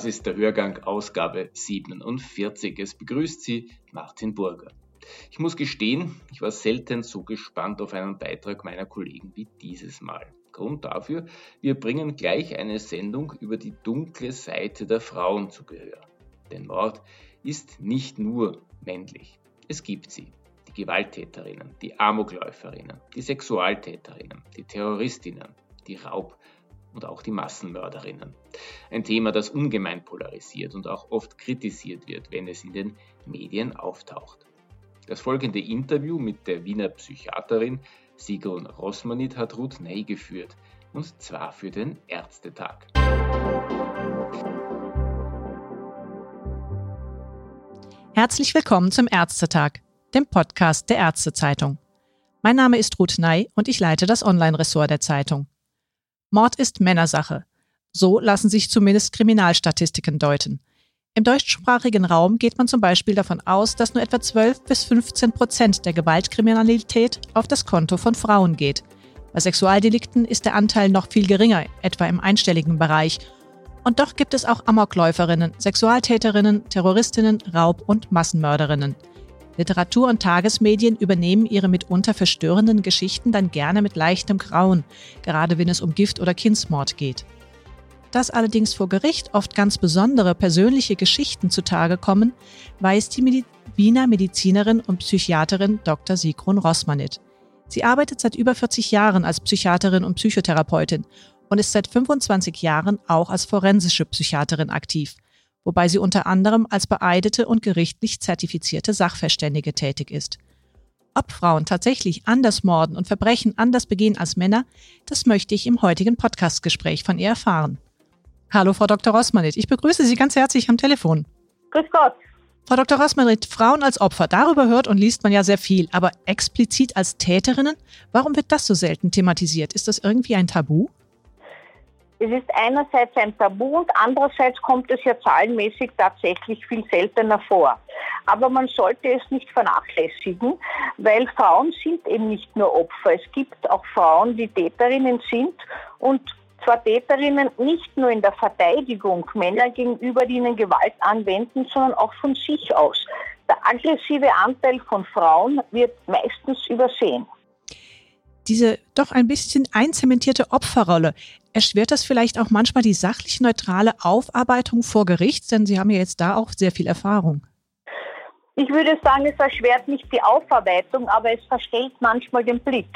Das ist der Hörgang Ausgabe 47. Es begrüßt Sie Martin Burger. Ich muss gestehen, ich war selten so gespannt auf einen Beitrag meiner Kollegen wie dieses Mal. Grund dafür, wir bringen gleich eine Sendung über die dunkle Seite der Frauen zu Gehör. Denn Mord ist nicht nur männlich. Es gibt sie. Die Gewalttäterinnen, die Amokläuferinnen, die Sexualtäterinnen, die Terroristinnen, die Raub- und auch die Massenmörderinnen. Ein Thema, das ungemein polarisiert und auch oft kritisiert wird, wenn es in den Medien auftaucht. Das folgende Interview mit der Wiener Psychiaterin Sigrun Rossmanit hat Ruth Ney geführt, und zwar für den Ärztetag. Herzlich willkommen zum Ärztetag, dem Podcast der Ärztezeitung. Mein Name ist Ruth Ney und ich leite das Online-Ressort der Zeitung. Mord ist Männersache. So lassen sich zumindest Kriminalstatistiken deuten. Im deutschsprachigen Raum geht man zum Beispiel davon aus, dass nur etwa 12 bis 15 Prozent der Gewaltkriminalität auf das Konto von Frauen geht. Bei Sexualdelikten ist der Anteil noch viel geringer, etwa im einstelligen Bereich. Und doch gibt es auch Amokläuferinnen, Sexualtäterinnen, Terroristinnen, Raub- und Massenmörderinnen. Literatur und Tagesmedien übernehmen ihre mitunter verstörenden Geschichten dann gerne mit leichtem Grauen, gerade wenn es um Gift oder Kindsmord geht. Dass allerdings vor Gericht oft ganz besondere persönliche Geschichten zutage kommen, weiß die Medi Wiener Medizinerin und Psychiaterin Dr. Sigrun Rossmanit. Sie arbeitet seit über 40 Jahren als Psychiaterin und Psychotherapeutin und ist seit 25 Jahren auch als forensische Psychiaterin aktiv – wobei sie unter anderem als beeidete und gerichtlich zertifizierte Sachverständige tätig ist. Ob Frauen tatsächlich anders morden und Verbrechen anders begehen als Männer, das möchte ich im heutigen Podcastgespräch von ihr erfahren. Hallo, Frau Dr. Rossmanit, ich begrüße Sie ganz herzlich am Telefon. Grüß Gott. Frau Dr. Rossmanit, Frauen als Opfer, darüber hört und liest man ja sehr viel, aber explizit als Täterinnen, warum wird das so selten thematisiert? Ist das irgendwie ein Tabu? Es ist einerseits ein Tabu und andererseits kommt es ja zahlenmäßig tatsächlich viel seltener vor. Aber man sollte es nicht vernachlässigen, weil Frauen sind eben nicht nur Opfer. Es gibt auch Frauen, die Täterinnen sind und zwar Täterinnen nicht nur in der Verteidigung Männer gegenüber, die ihnen Gewalt anwenden, sondern auch von sich aus. Der aggressive Anteil von Frauen wird meistens übersehen diese doch ein bisschen einzementierte Opferrolle, erschwert das vielleicht auch manchmal die sachlich neutrale Aufarbeitung vor Gericht? Denn Sie haben ja jetzt da auch sehr viel Erfahrung. Ich würde sagen, es erschwert nicht die Aufarbeitung, aber es verstellt manchmal den Blick.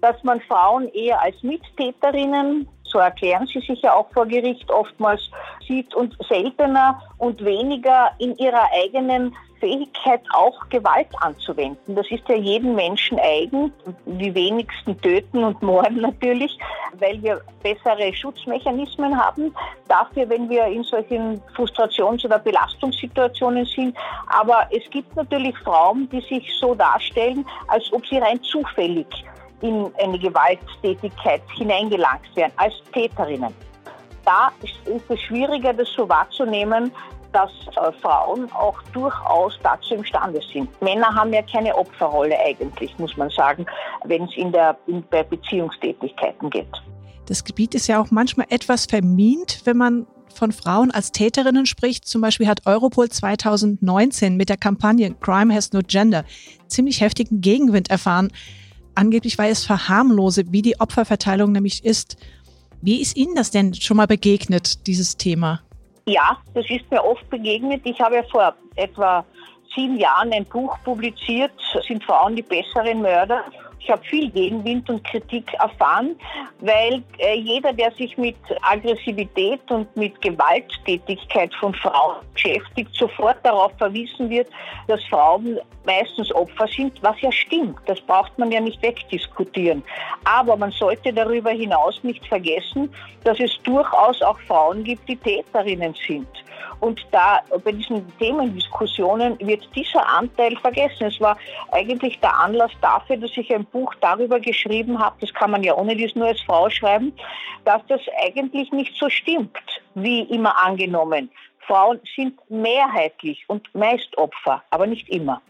Dass man Frauen eher als Mittäterinnen, so erklären sie sich ja auch vor Gericht oftmals, sieht und seltener und weniger in ihrer eigenen Fähigkeit, auch Gewalt anzuwenden. Das ist ja jedem Menschen eigen. Die wenigsten töten und morden natürlich, weil wir bessere Schutzmechanismen haben. Dafür, wenn wir in solchen Frustrations- oder Belastungssituationen sind. Aber es gibt natürlich Frauen, die sich so darstellen, als ob sie rein zufällig in eine Gewalttätigkeit hineingelangt werden, als Täterinnen. Da ist es schwieriger, das so wahrzunehmen, dass äh, Frauen auch durchaus dazu imstande sind. Männer haben ja keine Opferrolle eigentlich, muss man sagen, wenn es in der, in, bei Beziehungstätigkeiten geht. Das Gebiet ist ja auch manchmal etwas vermint, wenn man von Frauen als Täterinnen spricht. Zum Beispiel hat Europol 2019 mit der Kampagne Crime Has No Gender ziemlich heftigen Gegenwind erfahren. Angeblich weil es verharmlose, wie die Opferverteilung nämlich ist. Wie ist Ihnen das denn schon mal begegnet, dieses Thema? Ja, das ist mir oft begegnet. Ich habe ja vor etwa sieben Jahren ein Buch publiziert, sind Frauen die besseren Mörder. Ich habe viel Gegenwind und Kritik erfahren, weil äh, jeder, der sich mit Aggressivität und mit Gewalttätigkeit von Frauen beschäftigt, sofort darauf verwiesen wird, dass Frauen meistens Opfer sind, was ja stimmt. Das braucht man ja nicht wegdiskutieren. Aber man sollte darüber hinaus nicht vergessen, dass es durchaus auch Frauen gibt, die Täterinnen sind. Und da bei diesen Themendiskussionen wird dieser Anteil vergessen. Es war eigentlich der Anlass dafür, dass ich ein Buch darüber geschrieben habe, das kann man ja ohne dies nur als Frau schreiben, dass das eigentlich nicht so stimmt, wie immer angenommen. Frauen sind mehrheitlich und meist Opfer, aber nicht immer.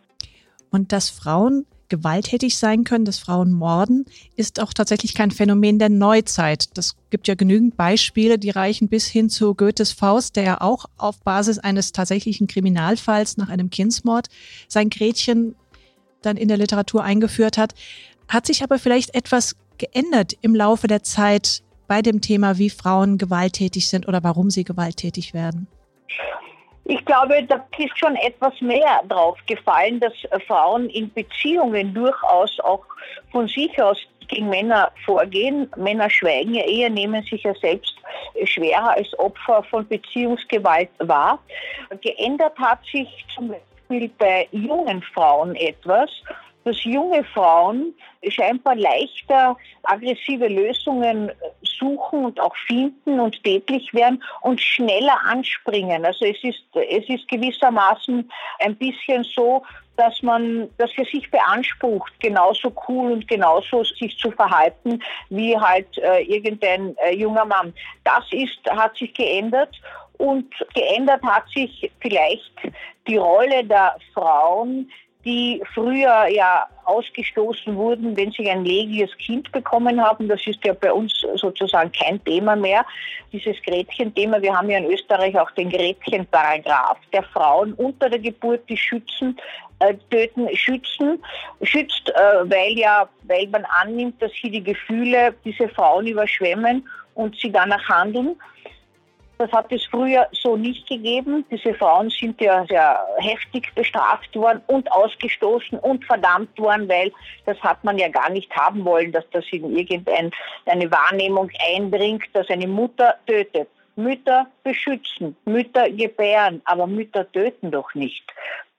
Und dass Frauen gewalttätig sein können, dass Frauen morden, ist auch tatsächlich kein Phänomen der Neuzeit. Das gibt ja genügend Beispiele, die reichen bis hin zu Goethes Faust, der ja auch auf Basis eines tatsächlichen Kriminalfalls nach einem Kindsmord sein Gretchen dann in der Literatur eingeführt hat. Hat sich aber vielleicht etwas geändert im Laufe der Zeit bei dem Thema, wie Frauen gewalttätig sind oder warum sie gewalttätig werden? Ich glaube, da ist schon etwas mehr drauf gefallen, dass Frauen in Beziehungen durchaus auch von sich aus gegen Männer vorgehen. Männer schweigen ja eher, nehmen sich ja selbst schwerer als Opfer von Beziehungsgewalt wahr. Geändert hat sich zum Beispiel bei jungen Frauen etwas dass junge Frauen scheinbar leichter aggressive Lösungen suchen und auch finden und tätlich werden und schneller anspringen. Also es ist, es ist gewissermaßen ein bisschen so, dass man das für sich beansprucht, genauso cool und genauso sich zu verhalten wie halt äh, irgendein äh, junger Mann. Das ist, hat sich geändert und geändert hat sich vielleicht die Rolle der Frauen die früher ja ausgestoßen wurden, wenn sie ein legiges Kind bekommen haben. Das ist ja bei uns sozusagen kein Thema mehr, dieses Gretchen-Thema. Wir haben ja in Österreich auch den Gretchen-Paragraph, der Frauen unter der Geburt, die schützen, äh, töten, schützen, schützt, äh, weil ja, weil man annimmt, dass hier die Gefühle diese Frauen überschwemmen und sie danach handeln. Das hat es früher so nicht gegeben. Diese Frauen sind ja sehr heftig bestraft worden und ausgestoßen und verdammt worden, weil das hat man ja gar nicht haben wollen, dass das in irgendeine Wahrnehmung eindringt, dass eine Mutter tötet. Mütter beschützen, Mütter gebären, aber Mütter töten doch nicht.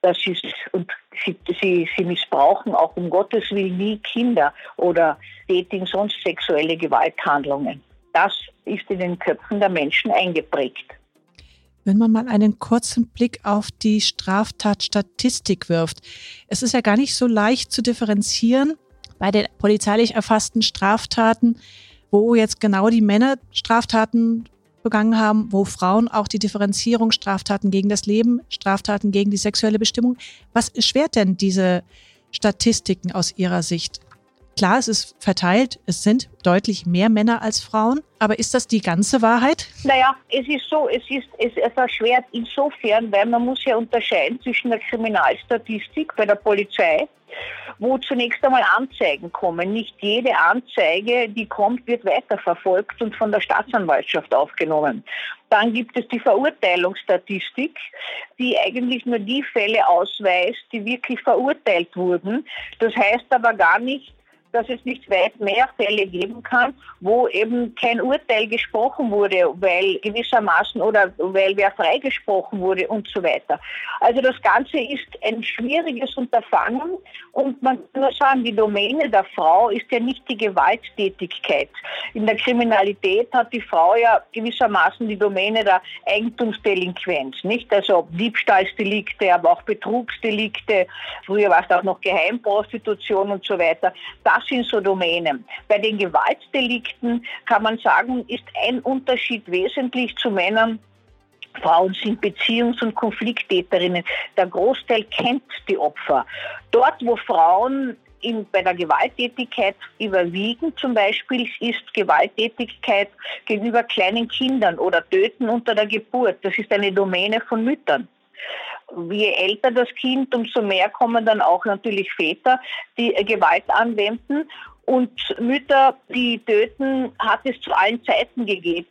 Das ist, und sie, sie, sie missbrauchen auch um Gottes Willen nie Kinder oder tätigen sonst sexuelle Gewalthandlungen. Das ist in den Köpfen der Menschen eingeprägt. Wenn man mal einen kurzen Blick auf die Straftatstatistik wirft, es ist ja gar nicht so leicht zu differenzieren bei den polizeilich erfassten Straftaten, wo jetzt genau die Männer Straftaten begangen haben, wo Frauen auch die Differenzierung Straftaten gegen das Leben, Straftaten gegen die sexuelle Bestimmung. Was erschwert denn diese Statistiken aus Ihrer Sicht? Klar, es ist verteilt, es sind deutlich mehr Männer als Frauen, aber ist das die ganze Wahrheit? Naja, es ist so, es ist es, erschwert insofern, weil man muss ja unterscheiden zwischen der Kriminalstatistik bei der Polizei wo zunächst einmal Anzeigen kommen. Nicht jede Anzeige, die kommt, wird weiterverfolgt und von der Staatsanwaltschaft aufgenommen. Dann gibt es die Verurteilungsstatistik, die eigentlich nur die Fälle ausweist, die wirklich verurteilt wurden. Das heißt aber gar nicht, dass es nicht weit mehr Fälle geben kann, wo eben kein Urteil gesprochen wurde, weil gewissermaßen oder weil wer freigesprochen wurde und so weiter. Also das Ganze ist ein schwieriges Unterfangen und man kann nur sagen, die Domäne der Frau ist ja nicht die Gewalttätigkeit. In der Kriminalität hat die Frau ja gewissermaßen die Domäne der Eigentumsdelinquenz, nicht? Also Diebstahlsdelikte, aber auch Betrugsdelikte. Früher war es auch noch Geheimprostitution und so weiter. Das das sind so Domänen. Bei den Gewaltdelikten kann man sagen, ist ein Unterschied wesentlich zu Männern. Frauen sind Beziehungs- und Konflikttäterinnen. Der Großteil kennt die Opfer. Dort, wo Frauen in, bei der Gewalttätigkeit überwiegen, zum Beispiel, ist Gewalttätigkeit gegenüber kleinen Kindern oder Töten unter der Geburt. Das ist eine Domäne von Müttern je älter das Kind, umso mehr kommen dann auch natürlich Väter, die Gewalt anwenden. Und Mütter, die töten, hat es zu allen Zeiten gegeben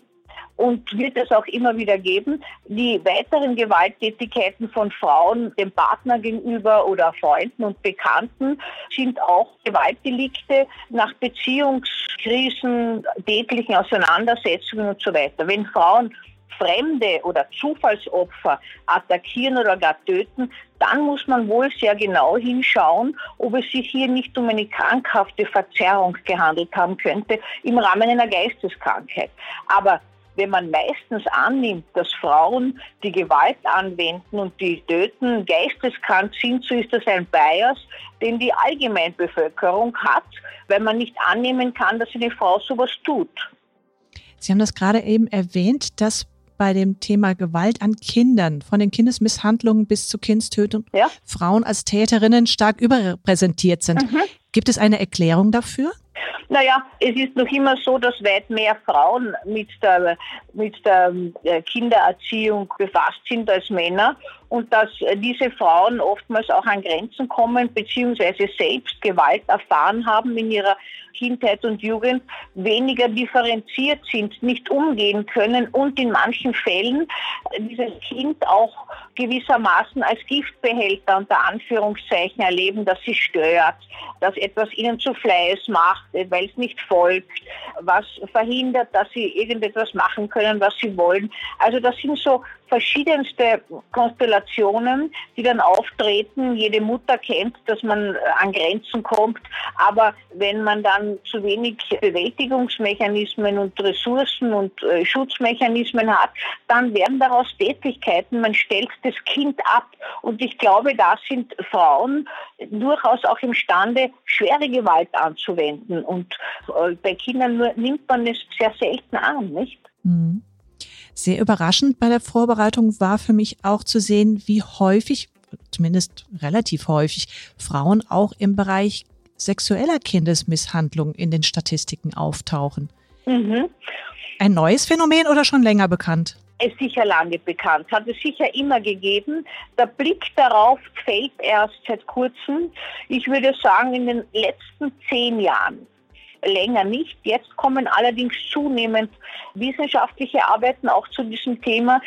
und wird es auch immer wieder geben. Die weiteren Gewalttätigkeiten von Frauen dem Partner gegenüber oder Freunden und Bekannten sind auch Gewaltdelikte nach Beziehungskrisen, tätlichen Auseinandersetzungen und so weiter. Wenn Frauen Fremde oder Zufallsopfer attackieren oder gar töten, dann muss man wohl sehr genau hinschauen, ob es sich hier nicht um eine krankhafte Verzerrung gehandelt haben könnte im Rahmen einer Geisteskrankheit. Aber wenn man meistens annimmt, dass Frauen die Gewalt anwenden und die töten, geisteskrank sind, so ist das ein Bias, den die Allgemeinbevölkerung hat, weil man nicht annehmen kann, dass eine Frau sowas tut. Sie haben das gerade eben erwähnt, dass bei dem Thema Gewalt an Kindern, von den Kindesmisshandlungen bis zur Kindstötung, ja. Frauen als Täterinnen stark überrepräsentiert sind. Mhm. Gibt es eine Erklärung dafür? Naja, es ist noch immer so, dass weit mehr Frauen mit der, mit der äh, Kindererziehung befasst sind als Männer und dass diese Frauen oftmals auch an Grenzen kommen beziehungsweise selbst Gewalt erfahren haben in ihrer Kindheit und Jugend, weniger differenziert sind, nicht umgehen können und in manchen Fällen dieses Kind auch gewissermaßen als Giftbehälter unter Anführungszeichen erleben, dass sie stört, dass etwas ihnen zu Fleiß macht, weil es nicht folgt, was verhindert, dass sie irgendetwas machen können, was sie wollen. Also das sind so verschiedenste Konstellationen, die dann auftreten. Jede Mutter kennt, dass man äh, an Grenzen kommt. Aber wenn man dann zu wenig Bewältigungsmechanismen und Ressourcen und äh, Schutzmechanismen hat, dann werden daraus Tätigkeiten. Man stellt das Kind ab. Und ich glaube, da sind Frauen durchaus auch imstande, schwere Gewalt anzuwenden. Und äh, bei Kindern nur, nimmt man es sehr selten an, nicht? Mhm. Sehr überraschend bei der Vorbereitung war für mich auch zu sehen, wie häufig, zumindest relativ häufig, Frauen auch im Bereich sexueller Kindesmisshandlung in den Statistiken auftauchen. Mhm. Ein neues Phänomen oder schon länger bekannt? Es ist sicher lange bekannt, hat es sicher immer gegeben. Der Blick darauf fällt erst seit kurzem. Ich würde sagen, in den letzten zehn Jahren länger nicht. Jetzt kommen allerdings zunehmend wissenschaftliche Arbeiten auch zu diesem Thema.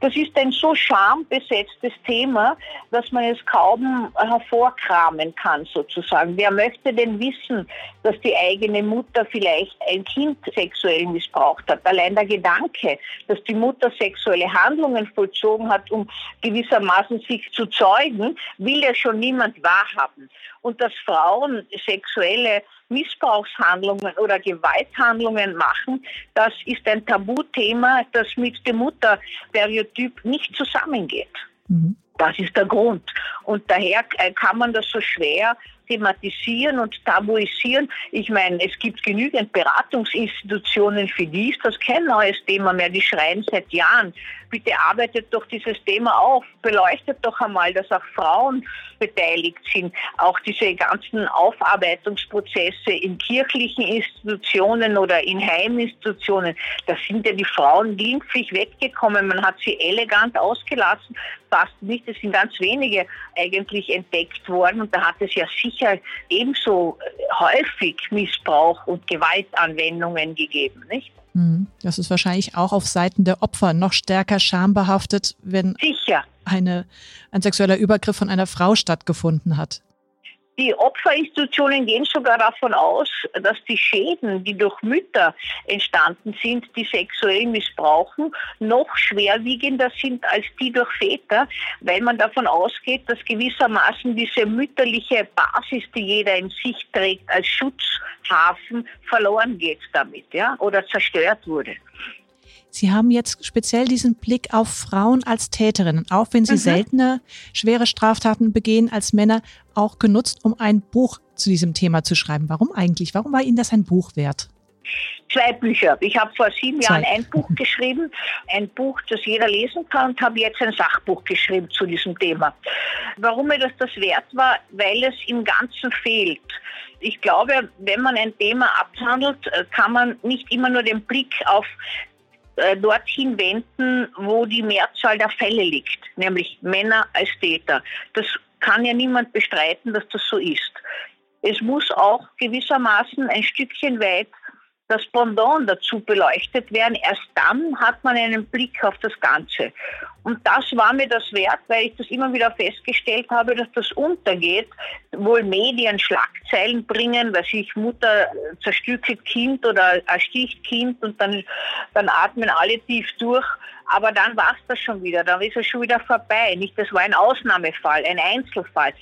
Das ist ein so schambesetztes Thema, dass man es kaum hervorkramen kann, sozusagen. Wer möchte denn wissen, dass die eigene Mutter vielleicht ein Kind sexuell missbraucht hat? Allein der Gedanke, dass die Mutter sexuelle Handlungen vollzogen hat, um gewissermaßen sich zu zeugen, will ja schon niemand wahrhaben. Und dass Frauen sexuelle Missbrauchshandlungen oder Gewalthandlungen machen, das ist ein Tabuthema, das mit dem Mutterstereotyp nicht zusammengeht. Mhm. Das ist der Grund. Und daher äh, kann man das so schwer thematisieren und tabuisieren. Ich meine, es gibt genügend Beratungsinstitutionen für dies. Das ist kein neues Thema mehr. Die schreien seit Jahren. Bitte arbeitet doch dieses Thema auf. Beleuchtet doch einmal, dass auch Frauen beteiligt sind. Auch diese ganzen Aufarbeitungsprozesse in kirchlichen Institutionen oder in Heiminstitutionen. Da sind ja die Frauen glimpflich weggekommen. Man hat sie elegant ausgelassen. Fast nicht. Es sind ganz wenige eigentlich entdeckt worden. Und da hat es ja sicher sicher ebenso häufig Missbrauch und Gewaltanwendungen gegeben, nicht? Hm, das ist wahrscheinlich auch auf Seiten der Opfer noch stärker schambehaftet, wenn Sicher. Eine, ein sexueller Übergriff von einer Frau stattgefunden hat. Die Opferinstitutionen gehen sogar davon aus, dass die Schäden, die durch Mütter entstanden sind, die sexuell missbrauchen, noch schwerwiegender sind als die durch Väter, weil man davon ausgeht, dass gewissermaßen diese mütterliche Basis, die jeder in sich trägt, als Schutzhafen verloren geht damit, ja, oder zerstört wurde. Sie haben jetzt speziell diesen Blick auf Frauen als Täterinnen, auch wenn sie mhm. seltener schwere Straftaten begehen als Männer, auch genutzt, um ein Buch zu diesem Thema zu schreiben. Warum eigentlich? Warum war Ihnen das ein Buch wert? Zwei Bücher. Ich habe vor sieben Jahren Zwei. ein Buch geschrieben, ein Buch, das jeder lesen kann und habe jetzt ein Sachbuch geschrieben zu diesem Thema. Warum mir das das wert war? Weil es im Ganzen fehlt. Ich glaube, wenn man ein Thema abhandelt, kann man nicht immer nur den Blick auf äh, dorthin wenden, wo die Mehrzahl der Fälle liegt, nämlich Männer als Täter. Das kann ja niemand bestreiten, dass das so ist. Es muss auch gewissermaßen ein Stückchen weit das Pendant dazu beleuchtet werden. Erst dann hat man einen Blick auf das Ganze. Und das war mir das wert, weil ich das immer wieder festgestellt habe, dass das untergeht. Wohl Medien Schlagzeilen bringen, weil sich Mutter zerstückelt Kind oder ersticht Kind und dann, dann atmen alle tief durch. Aber dann war es das schon wieder, dann ist es schon wieder vorbei. Nicht, das war ein Ausnahmefall, ein Einzelfall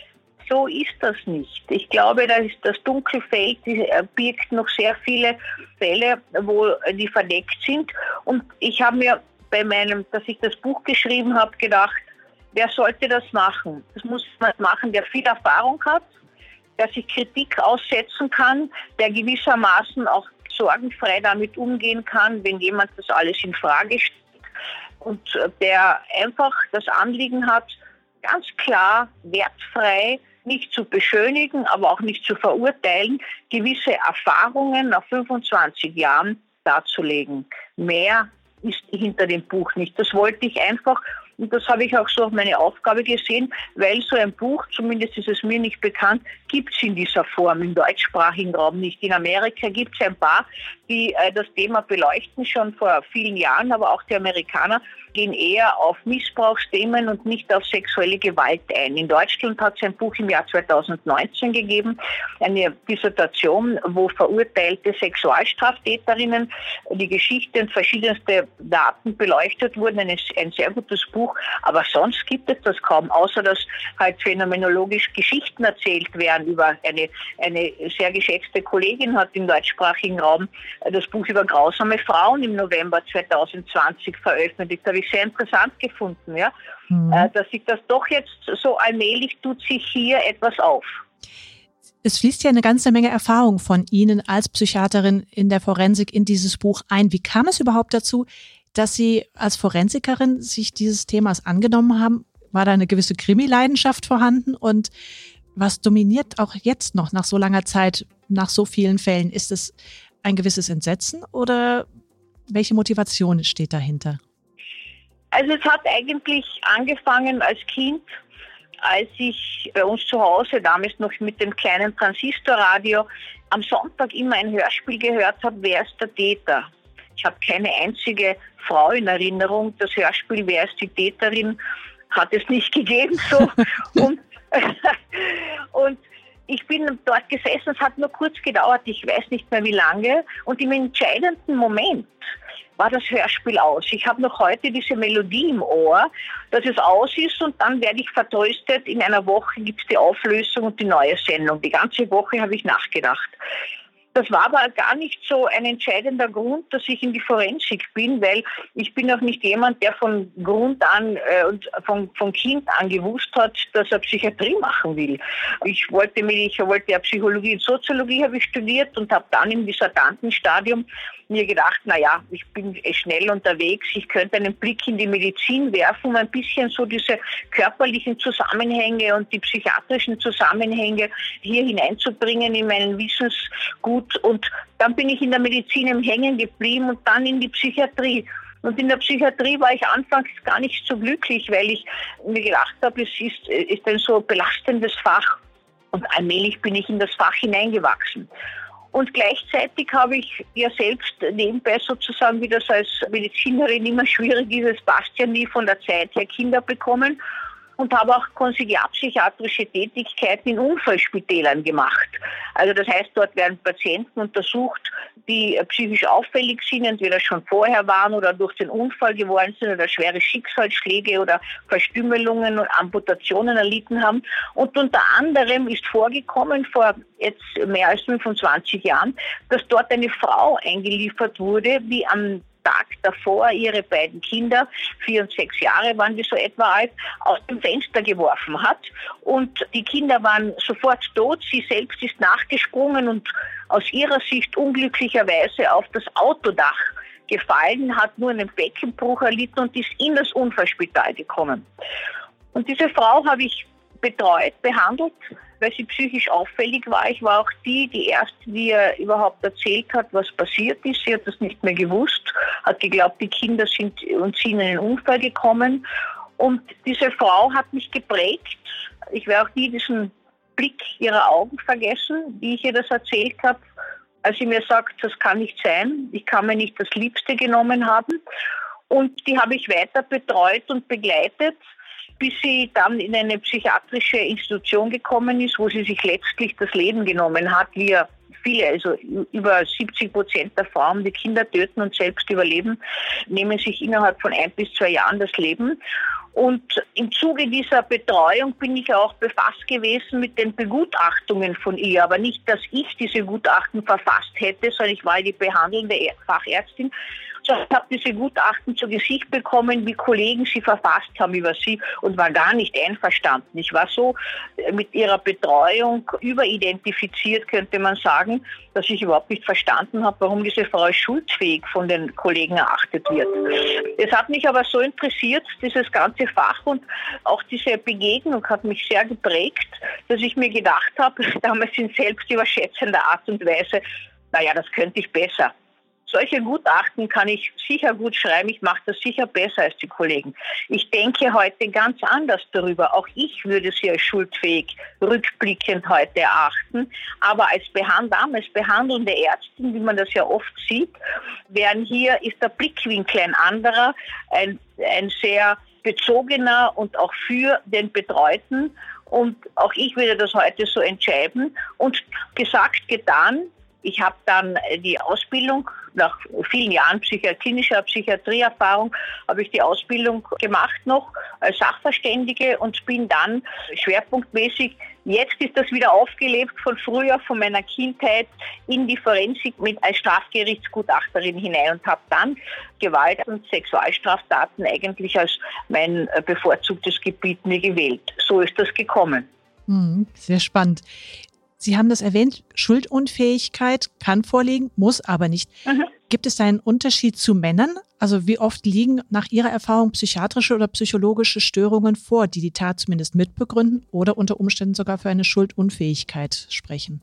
so ist das nicht. Ich glaube, das, das Dunkelfeld äh, birgt noch sehr viele Fälle, wo die verdeckt sind. Und ich habe mir bei meinem, dass ich das Buch geschrieben habe, gedacht, wer sollte das machen? Das muss man machen, der viel Erfahrung hat, der sich Kritik aussetzen kann, der gewissermaßen auch sorgenfrei damit umgehen kann, wenn jemand das alles in Frage stellt und der einfach das Anliegen hat, ganz klar wertfrei nicht zu beschönigen, aber auch nicht zu verurteilen, gewisse Erfahrungen nach 25 Jahren darzulegen. Mehr ist hinter dem Buch nicht. Das wollte ich einfach und das habe ich auch so auf meine Aufgabe gesehen, weil so ein Buch, zumindest ist es mir nicht bekannt, gibt es in dieser Form im deutschsprachigen Raum nicht. In Amerika gibt es ein paar, die äh, das Thema beleuchten, schon vor vielen Jahren, aber auch die Amerikaner gehen eher auf Missbrauchsthemen und nicht auf sexuelle Gewalt ein. In Deutschland hat es ein Buch im Jahr 2019 gegeben, eine Dissertation, wo verurteilte Sexualstraftäterinnen die Geschichte und verschiedenste Daten beleuchtet wurden. Ein, ein sehr gutes Buch, aber sonst gibt es das kaum, außer dass halt phänomenologisch Geschichten erzählt werden über eine, eine sehr geschätzte Kollegin hat im deutschsprachigen Raum das Buch über grausame Frauen im November 2020 veröffentlicht. Da habe ich sehr interessant gefunden, ja, mhm. Äh, dass sich das doch jetzt so allmählich tut sich hier etwas auf. Es fließt ja eine ganze Menge Erfahrung von Ihnen als Psychiaterin in der Forensik in dieses Buch ein. Wie kam es überhaupt dazu, dass Sie als Forensikerin sich dieses Themas angenommen haben? War da eine gewisse Krimi-Leidenschaft vorhanden? Und was dominiert auch jetzt noch nach so langer Zeit, nach so vielen Fällen? Ist es ein gewisses Entsetzen oder welche Motivation steht dahinter? Also es hat eigentlich angefangen als Kind, als ich bei uns zu Hause, damals noch mit dem kleinen Transistorradio, am Sonntag immer ein Hörspiel gehört habe, wer ist der Täter? Ich habe keine einzige Frau in Erinnerung. Das Hörspiel, wer ist die Täterin, hat es nicht gegeben. So. und, und ich bin dort gesessen, es hat nur kurz gedauert, ich weiß nicht mehr wie lange. Und im entscheidenden Moment war das Hörspiel aus. Ich habe noch heute diese Melodie im Ohr, dass es aus ist und dann werde ich vertröstet. In einer Woche gibt es die Auflösung und die neue Sendung. Die ganze Woche habe ich nachgedacht. Das war aber gar nicht so ein entscheidender Grund, dass ich in die Forensik bin, weil ich bin auch nicht jemand, der von Grund an äh, und von, von Kind an gewusst hat, dass er Psychiatrie machen will. Ich wollte mich, ich wollte ja Psychologie und Soziologie habe ich studiert und habe dann im Dissertantenstadium mir gedacht, na ja, ich bin schnell unterwegs, ich könnte einen Blick in die Medizin werfen, um ein bisschen so diese körperlichen Zusammenhänge und die psychiatrischen Zusammenhänge hier hineinzubringen in meinen Wissensgut. Und dann bin ich in der Medizin hängen geblieben und dann in die Psychiatrie. Und in der Psychiatrie war ich anfangs gar nicht so glücklich, weil ich mir gedacht habe, es ist, ist ein so belastendes Fach. Und allmählich bin ich in das Fach hineingewachsen. Und gleichzeitig habe ich ja selbst nebenbei sozusagen, wie das als Medizinerin immer schwierig ist, es passt ja nie von der Zeit her Kinder bekommen und habe auch konsiliarpsychiatrische Tätigkeiten in Unfallspitälern gemacht. Also das heißt, dort werden Patienten untersucht, die psychisch auffällig sind, entweder schon vorher waren oder durch den Unfall geworden sind oder schwere Schicksalsschläge oder Verstümmelungen und Amputationen erlitten haben. Und unter anderem ist vorgekommen vor jetzt mehr als 25 Jahren, dass dort eine Frau eingeliefert wurde, die am Tag davor ihre beiden Kinder, vier und sechs Jahre waren die so etwa alt, aus dem Fenster geworfen hat. Und die Kinder waren sofort tot. Sie selbst ist nachgesprungen und aus ihrer Sicht unglücklicherweise auf das Autodach gefallen, hat nur einen Beckenbruch erlitten und ist in das Unfallspital gekommen. Und diese Frau habe ich betreut, behandelt weil sie psychisch auffällig war. Ich war auch die, die erste, die ihr überhaupt erzählt hat, was passiert ist. Sie hat das nicht mehr gewusst, hat geglaubt, die Kinder sind und sie in einen Unfall gekommen. Und diese Frau hat mich geprägt. Ich werde auch nie diesen Blick ihrer Augen vergessen, wie ich ihr das erzählt habe, als sie mir sagt, das kann nicht sein, ich kann mir nicht das Liebste genommen haben. Und die habe ich weiter betreut und begleitet bis sie dann in eine psychiatrische Institution gekommen ist, wo sie sich letztlich das Leben genommen hat, wie viele, also über 70 Prozent der Frauen, die Kinder töten und selbst überleben, nehmen sich innerhalb von ein bis zwei Jahren das Leben. Und im Zuge dieser Betreuung bin ich auch befasst gewesen mit den Begutachtungen von ihr. Aber nicht, dass ich diese Gutachten verfasst hätte, sondern ich war die behandelnde Fachärztin. Ich habe diese Gutachten zu Gesicht bekommen, wie Kollegen sie verfasst haben über sie und war gar nicht einverstanden. Ich war so äh, mit ihrer Betreuung überidentifiziert, könnte man sagen, dass ich überhaupt nicht verstanden habe, warum diese Frau schuldfähig von den Kollegen erachtet wird. Es hat mich aber so interessiert, dieses ganze Fach und auch diese Begegnung hat mich sehr geprägt, dass ich mir gedacht habe, damals in selbstüberschätzender Art und Weise, naja, das könnte ich besser. Solche Gutachten kann ich sicher gut schreiben. Ich mache das sicher besser als die Kollegen. Ich denke heute ganz anders darüber. Auch ich würde sie als schuldfähig rückblickend heute erachten. Aber als Behand damals behandelnde Ärztin, wie man das ja oft sieht, wären hier ist der Blickwinkel ein anderer, ein, ein sehr bezogener und auch für den Betreuten. Und auch ich würde das heute so entscheiden. Und gesagt, getan, ich habe dann die Ausbildung, nach vielen Jahren Psychi klinischer Psychiatrieerfahrung, habe ich die Ausbildung gemacht noch als Sachverständige und bin dann schwerpunktmäßig, jetzt ist das wieder aufgelebt von früher, von meiner Kindheit, in die Forensik mit als Strafgerichtsgutachterin hinein und habe dann Gewalt- und Sexualstraftaten eigentlich als mein bevorzugtes Gebiet mir gewählt. So ist das gekommen. Hm, sehr spannend. Sie haben das erwähnt, Schuldunfähigkeit kann vorliegen, muss aber nicht. Mhm. Gibt es einen Unterschied zu Männern? Also wie oft liegen nach Ihrer Erfahrung psychiatrische oder psychologische Störungen vor, die die Tat zumindest mitbegründen oder unter Umständen sogar für eine Schuldunfähigkeit sprechen?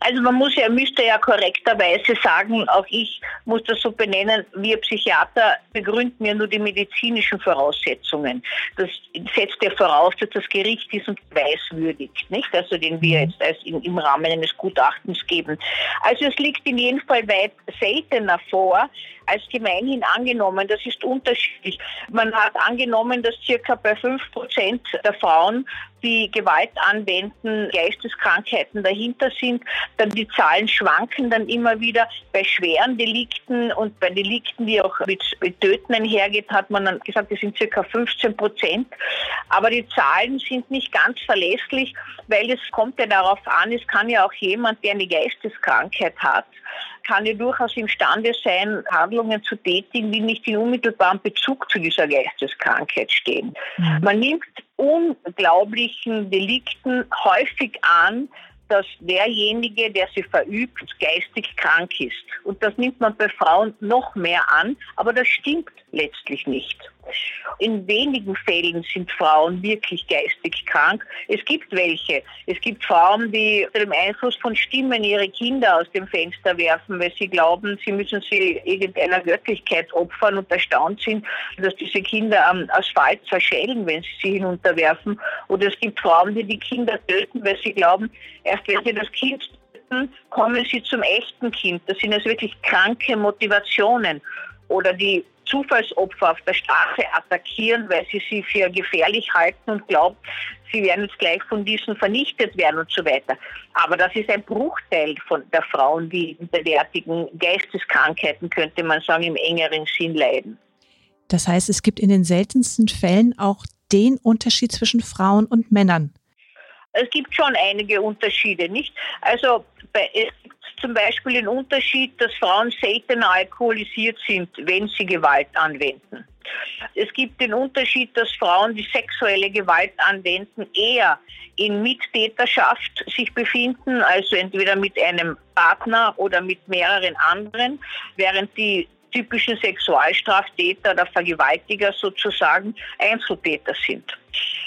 Also man muss ja, müsste ja korrekterweise sagen, auch ich muss das so benennen, wir Psychiater begründen ja nur die medizinischen Voraussetzungen. Das setzt ja voraus, dass das Gericht diesen Beweis würdigt, nicht? Also den wir mhm. jetzt als in, im Rahmen eines Gutachtens geben. Also es liegt in jedem Fall weit seltener vor, als gemeinhin angenommen. Das ist unterschiedlich. Man hat angenommen, dass circa bei fünf Prozent der Frauen, die Gewalt anwenden, Geisteskrankheiten dahinter sind. Dann die Zahlen schwanken dann immer wieder. Bei schweren Delikten und bei Delikten, die auch mit, mit Töten einhergeht, hat man dann gesagt, das sind circa 15 Prozent. Aber die Zahlen sind nicht ganz verlässlich, weil es kommt ja darauf an, es kann ja auch jemand, der eine Geisteskrankheit hat, kann ja durchaus imstande sein, Handlungen zu tätigen, die nicht in unmittelbarem Bezug zu dieser Geisteskrankheit stehen. Mhm. Man nimmt unglaublichen Delikten häufig an, dass derjenige, der sie verübt, geistig krank ist. Und das nimmt man bei Frauen noch mehr an, aber das stimmt letztlich nicht. In wenigen Fällen sind Frauen wirklich geistig krank. Es gibt welche. Es gibt Frauen, die unter dem Einfluss von Stimmen ihre Kinder aus dem Fenster werfen, weil sie glauben, sie müssen sie irgendeiner Göttlichkeit opfern und erstaunt sind, dass diese Kinder am Asphalt zerschellen, wenn sie sie hinunterwerfen. Oder es gibt Frauen, die die Kinder töten, weil sie glauben, erst wenn sie das Kind töten, kommen sie zum echten Kind. Das sind also wirklich kranke Motivationen. Oder die Zufallsopfer auf der Straße attackieren, weil sie sie für gefährlich halten und glauben, sie werden jetzt gleich von diesen vernichtet werden und so weiter. Aber das ist ein Bruchteil von der Frauen, die unter derartigen Geisteskrankheiten, könnte man sagen, im engeren Sinn leiden. Das heißt, es gibt in den seltensten Fällen auch den Unterschied zwischen Frauen und Männern. Es gibt schon einige Unterschiede, nicht? Also bei, es gibt zum Beispiel den Unterschied, dass Frauen seltener alkoholisiert sind, wenn sie Gewalt anwenden. Es gibt den Unterschied, dass Frauen, die sexuelle Gewalt anwenden, eher in Mittäterschaft sich befinden, also entweder mit einem Partner oder mit mehreren anderen, während die typischen Sexualstraftäter oder Vergewaltiger sozusagen Einzeltäter sind.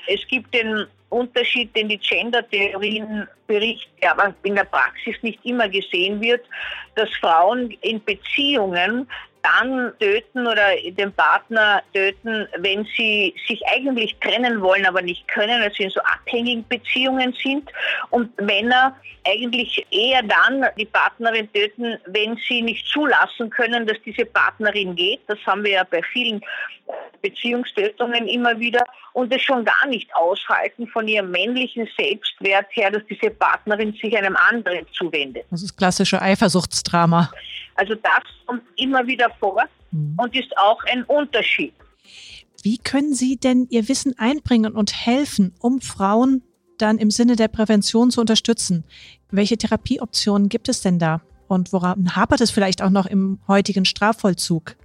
Es gibt den Unterschied, den die Gender-Theorien berichten, aber in der Praxis nicht immer gesehen wird, dass Frauen in Beziehungen dann töten oder den Partner töten, wenn sie sich eigentlich trennen wollen, aber nicht können, also in so abhängigen Beziehungen sind. Und Männer eigentlich eher dann die Partnerin töten, wenn sie nicht zulassen können, dass diese Partnerin geht. Das haben wir ja bei vielen Beziehungstötungen immer wieder und es schon gar nicht aushalten von ihrem männlichen Selbstwert her, dass diese Partnerin sich einem anderen zuwendet. Das ist klassische Eifersuchtsdrama. Also das kommt immer wieder vor mhm. und ist auch ein Unterschied. Wie können Sie denn Ihr Wissen einbringen und helfen, um Frauen dann im Sinne der Prävention zu unterstützen? Welche Therapieoptionen gibt es denn da? Und woran hapert es vielleicht auch noch im heutigen Strafvollzug?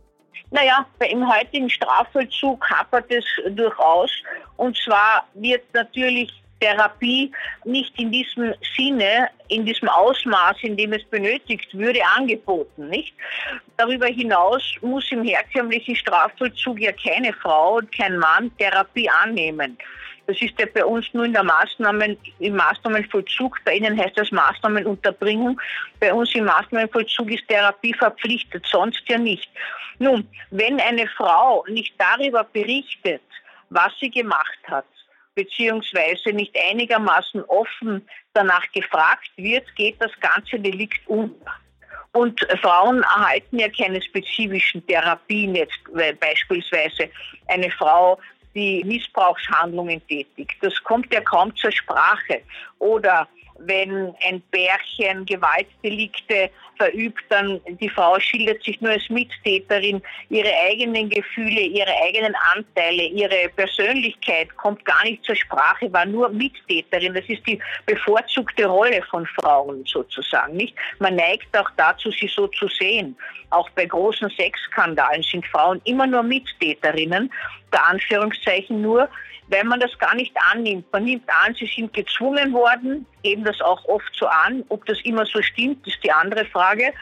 Naja, im heutigen Strafvollzug hapert es durchaus. Und zwar wird natürlich Therapie nicht in diesem Sinne, in diesem Ausmaß, in dem es benötigt würde, angeboten, nicht? Darüber hinaus muss im herkömmlichen Strafvollzug ja keine Frau und kein Mann Therapie annehmen. Das ist ja bei uns nur in der Maßnahmen, im Maßnahmenvollzug. Bei Ihnen heißt das Maßnahmenunterbringung. Bei uns im Maßnahmenvollzug ist Therapie verpflichtet, sonst ja nicht. Nun, wenn eine Frau nicht darüber berichtet, was sie gemacht hat, beziehungsweise nicht einigermaßen offen danach gefragt wird, geht das ganze Delikt unter. Und Frauen erhalten ja keine spezifischen Therapien jetzt, beispielsweise eine Frau, die Missbrauchshandlungen tätigt. Das kommt ja kaum zur Sprache. Oder wenn ein Bärchen Gewaltdelikte verübt, dann die Frau schildert sich nur als Mittäterin. Ihre eigenen Gefühle, ihre eigenen Anteile, ihre Persönlichkeit kommt gar nicht zur Sprache, war nur Mittäterin. Das ist die bevorzugte Rolle von Frauen sozusagen, nicht? Man neigt auch dazu, sie so zu sehen. Auch bei großen Sexskandalen sind Frauen immer nur Mittäterinnen, der Anführungszeichen nur, weil man das gar nicht annimmt. Man nimmt an, sie sind gezwungen worden, geben das auch oft so an. Ob das immer so stimmt, ist die andere Frage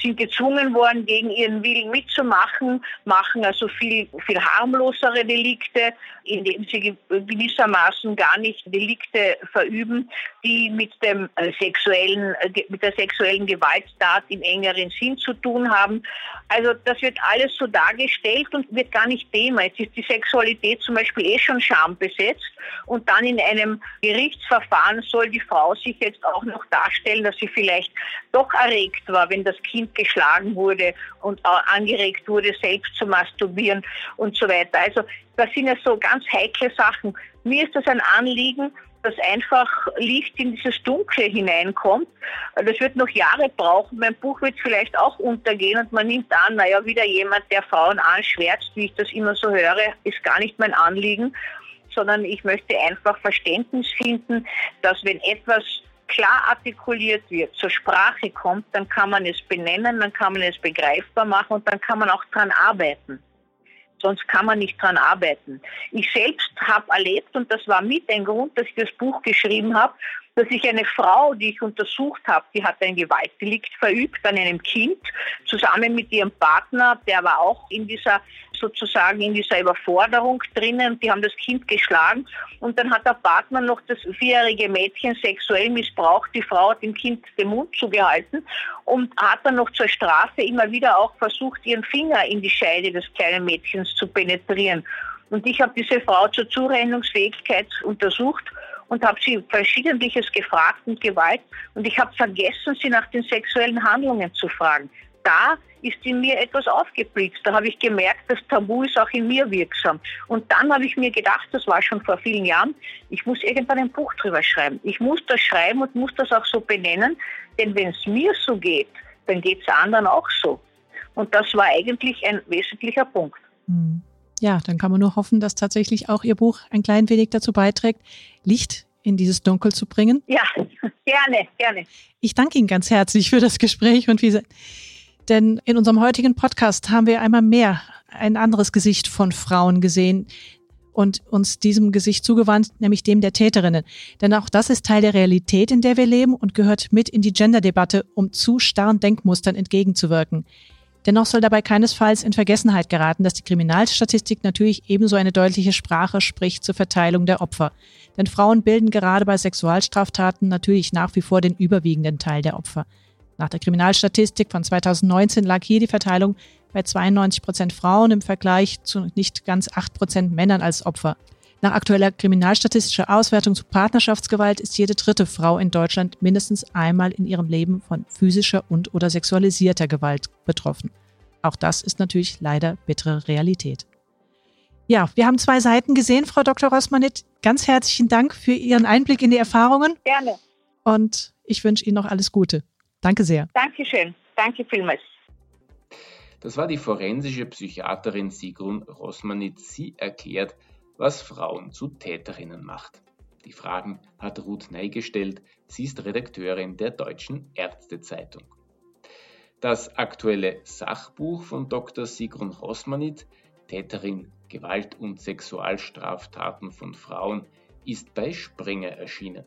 sind gezwungen worden, gegen ihren Willen mitzumachen, machen also viel, viel harmlosere Delikte, indem sie gewissermaßen gar nicht Delikte verüben, die mit dem äh, sexuellen, äh, mit der sexuellen Gewalttat im engeren Sinn zu tun haben. Also das wird alles so dargestellt und wird gar nicht Thema. Jetzt ist die Sexualität zum Beispiel eh schon schambesetzt und dann in einem Gerichtsverfahren soll die Frau sich jetzt auch noch darstellen, dass sie vielleicht doch erregt war, wenn das Kind geschlagen wurde und angeregt wurde, selbst zu masturbieren und so weiter. Also das sind ja so ganz heikle Sachen. Mir ist das ein Anliegen, dass einfach Licht in dieses Dunkle hineinkommt. Das wird noch Jahre brauchen. Mein Buch wird vielleicht auch untergehen und man nimmt an, naja, wieder jemand, der Frauen anschwärzt, wie ich das immer so höre, ist gar nicht mein Anliegen, sondern ich möchte einfach Verständnis finden, dass wenn etwas klar artikuliert wird, zur Sprache kommt, dann kann man es benennen, dann kann man es begreifbar machen und dann kann man auch dran arbeiten. Sonst kann man nicht dran arbeiten. Ich selbst habe erlebt, und das war mit ein Grund, dass ich das Buch geschrieben habe, dass ich eine Frau, die ich untersucht habe, die hat ein Gewaltdelikt verübt an einem Kind, zusammen mit ihrem Partner, der war auch in dieser sozusagen in dieser Überforderung drinnen. Die haben das Kind geschlagen und dann hat der Partner noch das vierjährige Mädchen sexuell missbraucht. Die Frau hat dem Kind den Mund zugehalten und hat dann noch zur Strafe immer wieder auch versucht, ihren Finger in die Scheide des kleinen Mädchens zu penetrieren. Und ich habe diese Frau zur Zurechnungsfähigkeit untersucht und habe sie verschiedentliches gefragt und Gewalt. Und ich habe vergessen, sie nach den sexuellen Handlungen zu fragen. Da ist in mir etwas aufgeblitzt. Da habe ich gemerkt, das Tabu ist auch in mir wirksam. Und dann habe ich mir gedacht, das war schon vor vielen Jahren, ich muss irgendwann ein Buch drüber schreiben. Ich muss das schreiben und muss das auch so benennen, denn wenn es mir so geht, dann geht es anderen auch so. Und das war eigentlich ein wesentlicher Punkt. Hm ja, dann kann man nur hoffen, dass tatsächlich auch Ihr Buch ein klein wenig dazu beiträgt, Licht in dieses Dunkel zu bringen. Ja, gerne, gerne. Ich danke Ihnen ganz herzlich für das Gespräch und wie, denn in unserem heutigen Podcast haben wir einmal mehr ein anderes Gesicht von Frauen gesehen und uns diesem Gesicht zugewandt, nämlich dem der Täterinnen. Denn auch das ist Teil der Realität, in der wir leben und gehört mit in die Gender-Debatte, um zu starren Denkmustern entgegenzuwirken. Dennoch soll dabei keinesfalls in Vergessenheit geraten, dass die Kriminalstatistik natürlich ebenso eine deutliche Sprache spricht zur Verteilung der Opfer. Denn Frauen bilden gerade bei Sexualstraftaten natürlich nach wie vor den überwiegenden Teil der Opfer. Nach der Kriminalstatistik von 2019 lag hier die Verteilung bei 92 Prozent Frauen im Vergleich zu nicht ganz 8 Prozent Männern als Opfer. Nach aktueller kriminalstatistischer Auswertung zu Partnerschaftsgewalt ist jede dritte Frau in Deutschland mindestens einmal in ihrem Leben von physischer und oder sexualisierter Gewalt betroffen. Auch das ist natürlich leider bittere Realität. Ja, wir haben zwei Seiten gesehen, Frau Dr. Rossmanit. Ganz herzlichen Dank für Ihren Einblick in die Erfahrungen. Gerne. Und ich wünsche Ihnen noch alles Gute. Danke sehr. Dankeschön. Danke vielmals. Das war die forensische Psychiaterin Sigrun Rossmanit. Sie erklärt, was Frauen zu Täterinnen macht. Die Fragen hat Ruth Ney gestellt. Sie ist Redakteurin der Deutschen Ärztezeitung. Das aktuelle Sachbuch von Dr. Sigrun Rosmanit, Täterin Gewalt- und Sexualstraftaten von Frauen, ist bei Springer erschienen.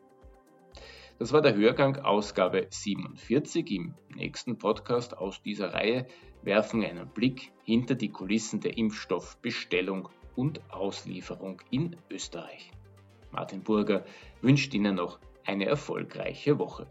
Das war der Hörgang Ausgabe 47. Im nächsten Podcast aus dieser Reihe werfen wir einen Blick hinter die Kulissen der Impfstoffbestellung und Auslieferung in Österreich. Martin Burger wünscht Ihnen noch eine erfolgreiche Woche.